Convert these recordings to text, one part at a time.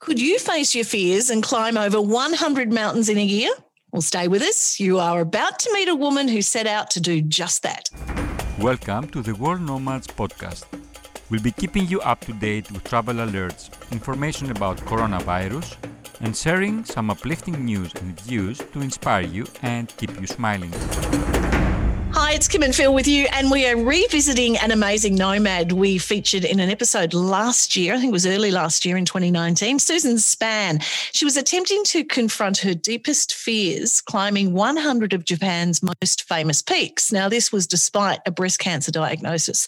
Could you face your fears and climb over 100 mountains in a year? Well, stay with us. You are about to meet a woman who set out to do just that. Welcome to the World Nomads podcast. We'll be keeping you up to date with travel alerts, information about coronavirus, and sharing some uplifting news and views to inspire you and keep you smiling. Hi, it's Kim and Phil with you, and we are revisiting an amazing nomad we featured in an episode last year. I think it was early last year in 2019. Susan Spann. She was attempting to confront her deepest fears, climbing 100 of Japan's most famous peaks. Now, this was despite a breast cancer diagnosis.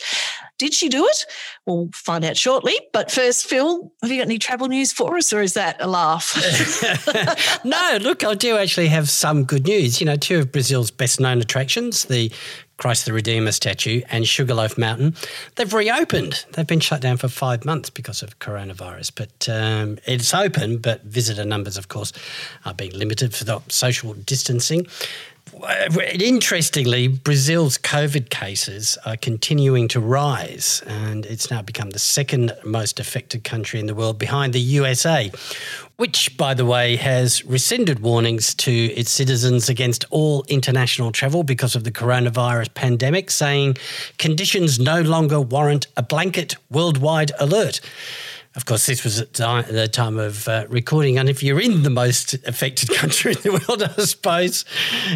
Did she do it? We'll find out shortly. But first, Phil, have you got any travel news for us, or is that a laugh? no, look, I do actually have some good news. You know, two of Brazil's best known attractions, the Christ the Redeemer statue and Sugarloaf Mountain, they've reopened. They've been shut down for five months because of coronavirus, but um, it's open. But visitor numbers, of course, are being limited for the social distancing. Interestingly, Brazil's COVID cases are continuing to rise, and it's now become the second most affected country in the world behind the USA, which, by the way, has rescinded warnings to its citizens against all international travel because of the coronavirus pandemic, saying conditions no longer warrant a blanket worldwide alert. Of course, this was at the time of uh, recording, and if you're in the most affected country in the world, I suppose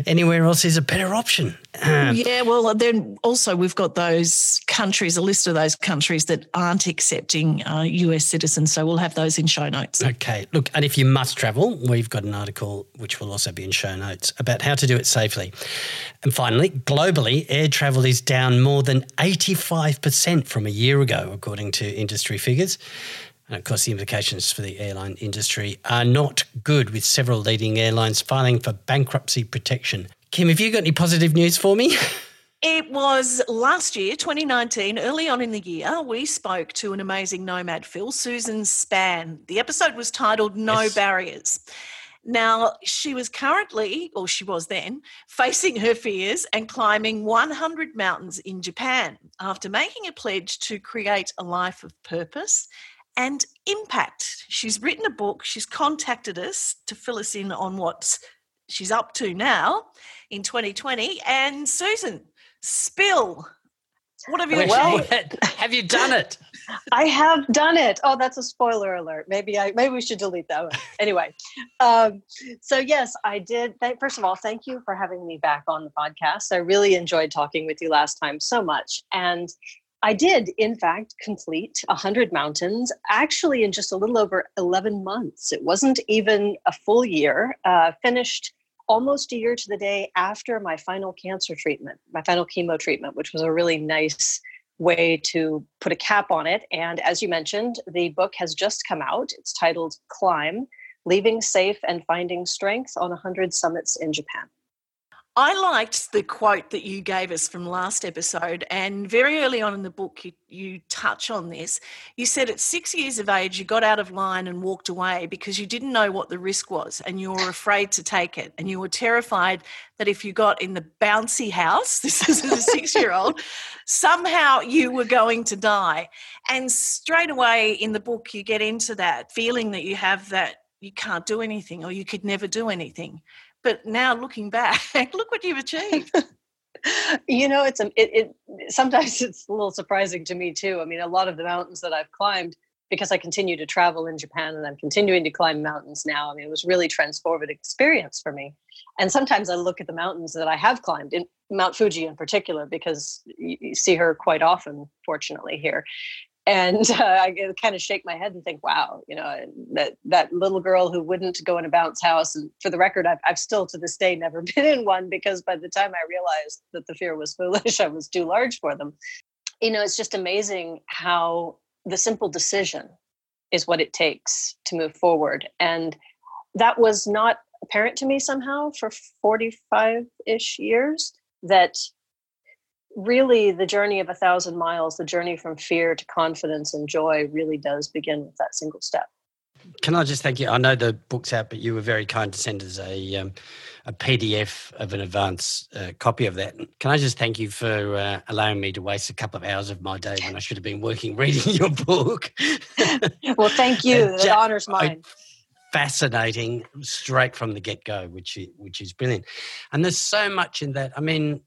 anywhere else is a better option. Um, yeah, well, then also we've got those countries, a list of those countries that aren't accepting uh, US citizens. So we'll have those in show notes. Okay. Look, and if you must travel, we've got an article which will also be in show notes about how to do it safely. And finally, globally, air travel is down more than 85% from a year ago, according to industry figures. And of course, the implications for the airline industry are not good, with several leading airlines filing for bankruptcy protection. Kim, have you got any positive news for me? It was last year, 2019, early on in the year, we spoke to an amazing nomad, Phil, Susan Spann. The episode was titled No yes. Barriers. Now, she was currently, or she was then, facing her fears and climbing 100 mountains in Japan after making a pledge to create a life of purpose and impact. She's written a book. She's contacted us to fill us in on what she's up to now in 2020. And Susan, spill. What have you well, Have you done it? I have done it. Oh, that's a spoiler alert. Maybe I maybe we should delete that one. Anyway, um, so yes, I did. First of all, thank you for having me back on the podcast. I really enjoyed talking with you last time so much, and I did, in fact, complete 100 mountains actually in just a little over 11 months. It wasn't even a full year. Uh, finished almost a year to the day after my final cancer treatment, my final chemo treatment, which was a really nice way to put a cap on it. And as you mentioned, the book has just come out. It's titled Climb Leaving Safe and Finding Strength on 100 Summits in Japan. I liked the quote that you gave us from last episode, and very early on in the book, you, you touch on this. You said at six years of age, you got out of line and walked away because you didn't know what the risk was and you were afraid to take it. And you were terrified that if you got in the bouncy house, this is a six year old, somehow you were going to die. And straight away in the book, you get into that feeling that you have that you can't do anything or you could never do anything. But now looking back, look what you've achieved. you know, it's a, it, it sometimes it's a little surprising to me too. I mean, a lot of the mountains that I've climbed because I continue to travel in Japan and I'm continuing to climb mountains now. I mean, it was really transformative experience for me. And sometimes I look at the mountains that I have climbed, in Mount Fuji in particular, because you, you see her quite often, fortunately here and uh, I kind of shake my head and think, wow, you know, that that little girl who wouldn't go in a bounce house. And for the record, I've, I've still to this day never been in one because by the time I realized that the fear was foolish, I was too large for them. You know, it's just amazing how the simple decision is what it takes to move forward. And that was not apparent to me somehow for 45 ish years that really the journey of a thousand miles, the journey from fear to confidence and joy really does begin with that single step. can I just thank you? I know the book's out, but you were very kind to send us a um, a PDF of an advance uh, copy of that. Can I just thank you for uh, allowing me to waste a couple of hours of my day when I should have been working reading your book? well, thank you. The honor's mine. fascinating, straight from the get go, which is, which is brilliant. And there's so much in that. I mean,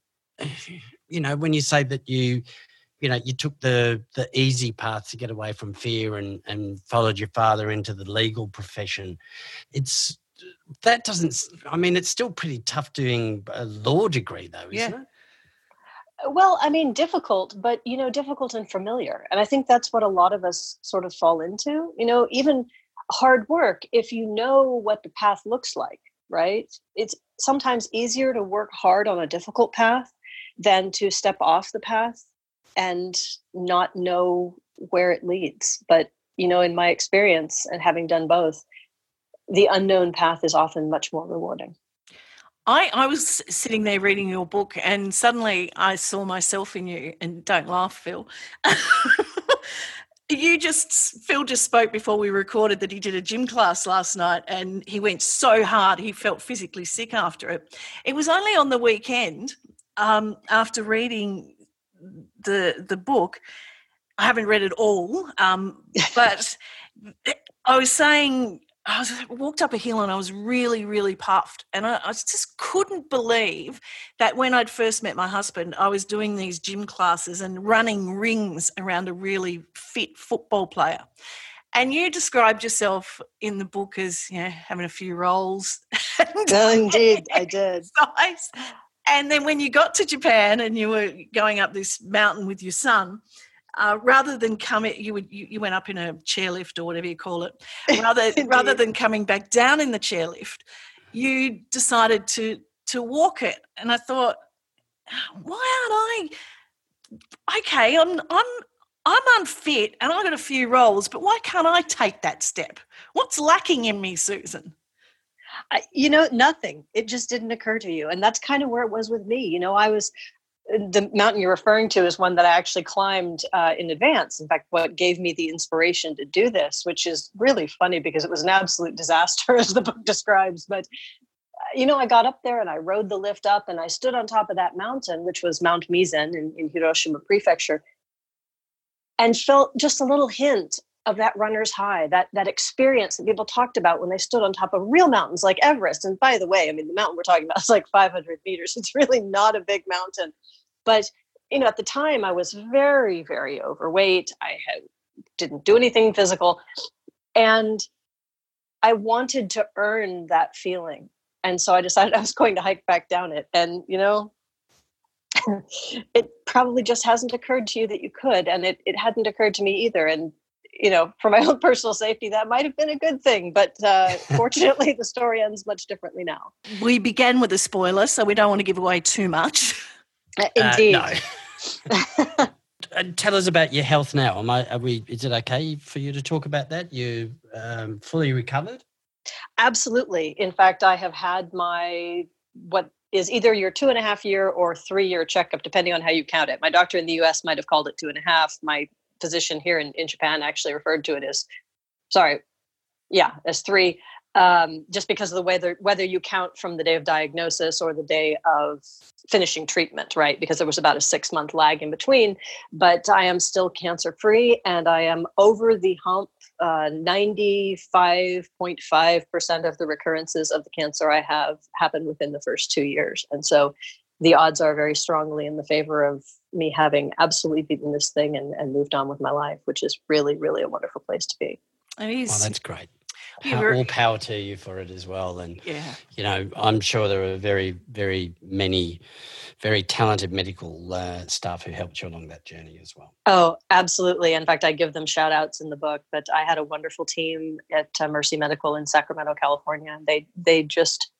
you know, when you say that you you know you took the the easy path to get away from fear and and followed your father into the legal profession it's that doesn't i mean it's still pretty tough doing a law degree though isn't yeah. it uh, well i mean difficult but you know difficult and familiar and i think that's what a lot of us sort of fall into you know even hard work if you know what the path looks like right it's sometimes easier to work hard on a difficult path than to step off the path and not know where it leads but you know in my experience and having done both the unknown path is often much more rewarding. I, I was sitting there reading your book and suddenly I saw myself in you. And don't laugh, Phil. you just, Phil just spoke before we recorded that he did a gym class last night and he went so hard, he felt physically sick after it. It was only on the weekend um, after reading the, the book. I haven't read it all, um, but I was saying I was, walked up a hill and I was really, really puffed. And I, I, just couldn't believe that when I'd first met my husband, I was doing these gym classes and running rings around a really fit football player. And you described yourself in the book as, you know, having a few rolls. oh, indeed, I did. And then when you got to Japan and you were going up this mountain with your son, uh, rather than coming, you would you, you, went up in a chairlift or whatever you call it. Rather rather than coming back down in the chairlift, you decided to to walk it. And I thought, why aren't I? Okay, I'm I'm I'm unfit and I've got a few rolls, but why can't I take that step? What's lacking in me, Susan? I, you know, nothing. It just didn't occur to you. And that's kind of where it was with me. You know, I was the mountain you're referring to is one that I actually climbed uh, in advance. In fact, what gave me the inspiration to do this, which is really funny because it was an absolute disaster, as the book describes. But uh, you know, I got up there and I rode the lift up, and I stood on top of that mountain, which was Mount Misen in, in Hiroshima Prefecture, and felt just a little hint of that runner's high, that that experience that people talked about when they stood on top of real mountains like Everest. And by the way, I mean the mountain we're talking about is like 500 meters. It's really not a big mountain, but you know, at the time, I was very, very overweight. I had, didn't do anything physical, and I wanted to earn that feeling. And so I decided I was going to hike back down it. And you know, it probably just hasn't occurred to you that you could, and it it hadn't occurred to me either. And you know, for my own personal safety, that might have been a good thing. But uh, fortunately, the story ends much differently now. We began with a spoiler, so we don't want to give away too much. Uh, indeed. Uh, no. and tell us about your health now. Am I? Are we? Is it okay for you to talk about that? You um, fully recovered? Absolutely. In fact, I have had my what is either your two and a half year or three year checkup, depending on how you count it. My doctor in the U.S. might have called it two and a half. My physician here in, in Japan actually referred to it as, sorry, yeah, as three um, just because of the way that whether you count from the day of diagnosis or the day of finishing treatment, right? Because there was about a six month lag in between. But I am still cancer free and I am over the hump. Uh, 95.5% of the recurrences of the cancer I have happened within the first two years. And so the odds are very strongly in the favor of me having absolutely beaten this thing and, and moved on with my life, which is really, really a wonderful place to be. It is. Well, that's great power, all power to you for it as well. And yeah, you know, I'm sure there are very, very many, very talented medical uh, staff who helped you along that journey as well. Oh, absolutely. In fact, I give them shout outs in the book. But I had a wonderful team at uh, Mercy Medical in Sacramento, California. They they just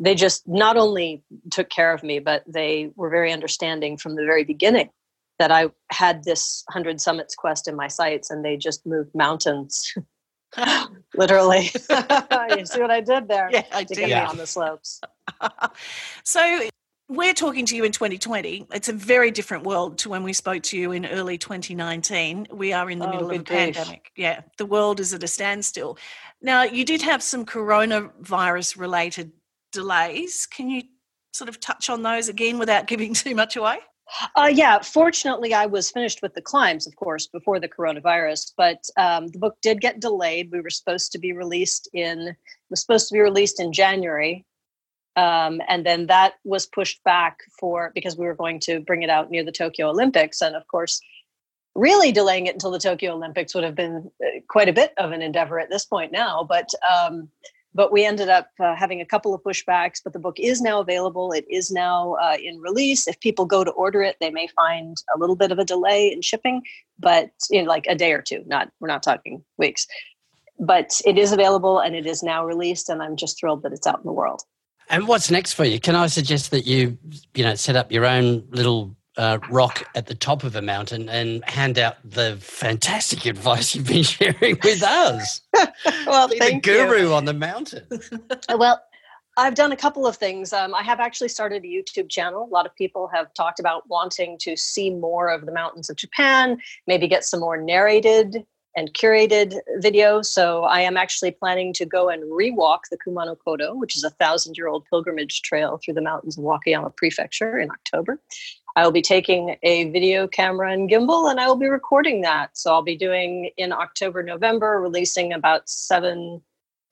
they just not only took care of me, but they were very understanding from the very beginning that I had this 100 Summits quest in my sights and they just moved mountains Literally. you see what I did there? Yeah, I did. Yeah. on the slopes. so we're talking to you in 2020. It's a very different world to when we spoke to you in early 2019. We are in the Oh, middle of a grief. pandemic. Yeah, the world is at a standstill. Now, you did have some coronavirus related delays. Can you sort of touch on those again without giving too much away? Uh, yeah, fortunately, I was finished with the climbs, of course, before the coronavirus. But um, the book did get delayed. We were supposed to be released in was supposed to be released in January, um, and then that was pushed back for because we were going to bring it out near the Tokyo Olympics, and of course, really delaying it until the Tokyo Olympics would have been uh, quite a bit of an endeavor at this point now. But um, but we ended up uh, having a couple of pushbacks but the book is now available. It is now uh, in release. If people go to order it they may find a little bit of a delay in shipping but in like a day or two not we're not talking weeks. But it is available and it is now released and i'm just thrilled that it's out in the world. And what's next for you? Can I suggest that you, you know, set up your own little uh, rock at the top of a mountain and hand out the fantastic advice you've been sharing with us? well Be the guru on the mountain. well i've done a couple of things um, i have actually started a youtube channel a lot of people have talked about wanting to see more of the mountains of japan maybe get some more narrated and curated video so i am actually planning to go and rewalk the kumano kodo which is a thousand year old pilgrimage trail through the mountains of wakayama prefecture in october I will be taking a video camera and gimbal and I will be recording that. So I'll be doing in October, November, releasing about seven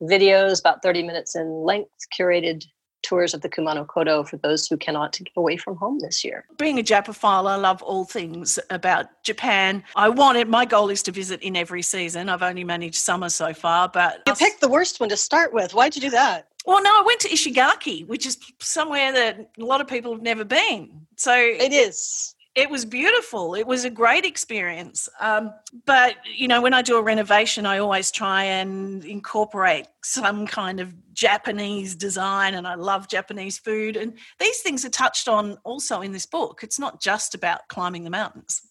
videos, about 30 minutes in length, curated tours of the Kumano Kodo for those who cannot get away from home this year. Being a Japophile, I love all things about Japan. I want it. my goal is to visit in every season. I've only managed summer so far, but. You picked the worst one to start with. Why'd you do that? Well, no, I went to Ishigaki, which is somewhere that a lot of people have never been. So It is. It was beautiful. It was a great experience. Um, but, you know, when I do a renovation, I always try and incorporate some kind of Japanese design, and I love Japanese food. And these things are touched on also in this book. It's not just about climbing the mountains.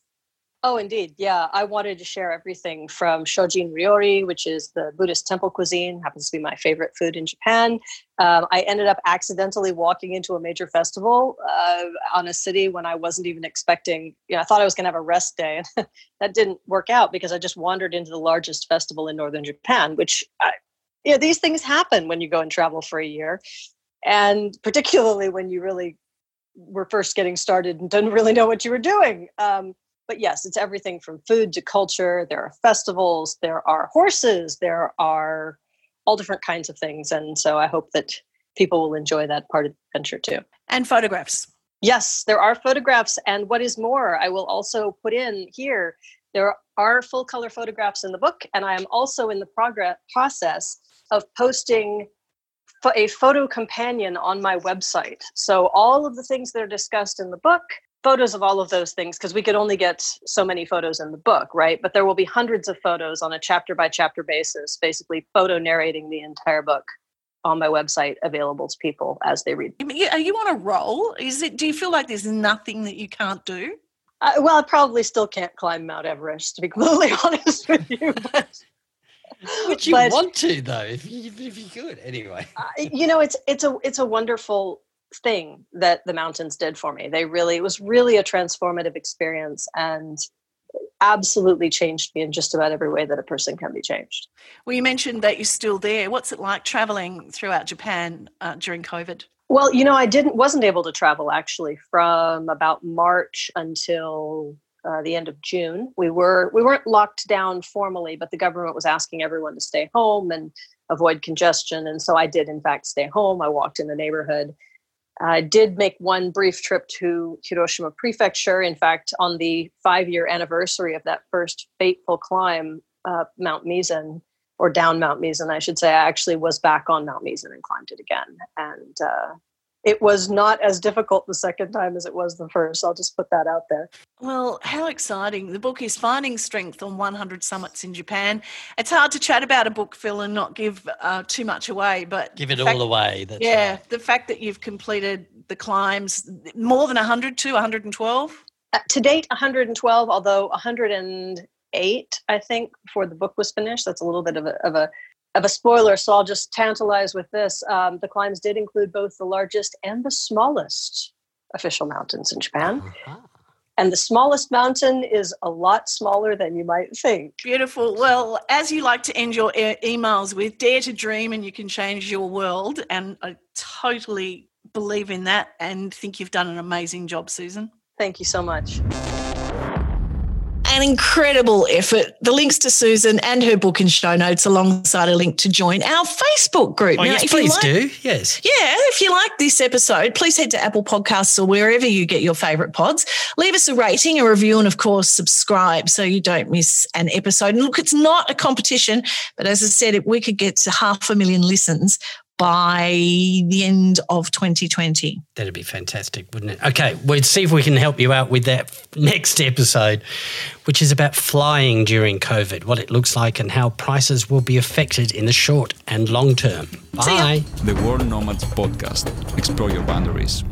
Oh, indeed. Yeah. I wanted to share everything from Shojin Ryori, which is the Buddhist temple cuisine, happens to be my favorite food in Japan. Um, I ended up accidentally walking into a major festival uh, on a city when I wasn't even expecting, you know, I thought I was going to have a rest day. And that didn't work out because I just wandered into the largest festival in northern Japan, which, I, you know, these things happen when you go and travel for a year. And particularly when you really were first getting started and didn't really know what you were doing. Um, but yes, it's everything from food to culture. There are festivals, there are horses, there are all different kinds of things. And so I hope that people will enjoy that part of the adventure too. And photographs. Yes, there are photographs. And what is more, I will also put in here there are full color photographs in the book. And I am also in the progress process of posting a photo companion on my website. So all of the things that are discussed in the book, photos of all of those things, because we could only get so many photos in the book, right? But there will be hundreds of photos on a chapter by chapter basis, basically photo narrating the entire book on my website available to people as they read. Are you on a roll? Is it? Do you feel like there's nothing that you can't do? Uh, well, I probably still can't climb Mount Everest, to be completely honest with you. But, Would you but, want to though, if you, if you could? Anyway, uh, you know, it's it's a it's a wonderful thing that the mountains did for me. They really it was really a transformative experience and absolutely changed me in just about every way that a person can be changed. Well, you mentioned that you're still there. What's it like traveling throughout Japan uh, during COVID? Well, you know, I didn't wasn't able to travel actually from about March until uh, the end of June. We were we weren't locked down formally, but the government was asking everyone to stay home and avoid congestion, and so I did in fact stay home. I walked in the neighborhood. I did make one brief trip to Hiroshima Prefecture. In fact, on the five year anniversary of that first fateful climb, uh, Mount Misen, or down Mount Misen, I should say, I actually was back on Mount Misen and climbed it again. And uh, it was not as difficult the second time as it was the first. I'll just put that out there. Well, how exciting. The book is Finding Strength on 100 Summits in Japan. It's hard to chat about a book, Phil, and not give uh, too much away, but give it the all away. That's yeah, right. the fact that you've completed the climbs more than 100 to 112. Uh, to date, 112, although 108, I think, before the book was finished. That's a little bit of a, of a of a spoiler, so I'll just tantalize with this. Um, the climbs did include both the largest and the smallest official mountains in Japan. Uh-huh. And the smallest mountain is a lot smaller than you might think. Beautiful. Well, as you like to end your e- emails with, dare to dream and you can change your world. And I totally believe in that and think you've done an amazing job, Susan. Thank you so much an incredible effort. The links to Susan and her book and show notes alongside a link to join our Facebook group. Oh, now, yes, please like, do. Yes. Yeah, if you like this episode, please head to Apple Podcasts or wherever you get your favorite pods. Leave us a rating, a review, and of course, subscribe so you don't miss an episode. And look, it's not a competition, but as I said, if we could get to half a million listens, by the end of 2020. That'd be fantastic, wouldn't it? Okay, we'll see if we can help you out with that next episode, which is about flying during COVID, what it looks like, and how prices will be affected in the short and long term. Bye. The World Nomads Podcast. Explore your boundaries.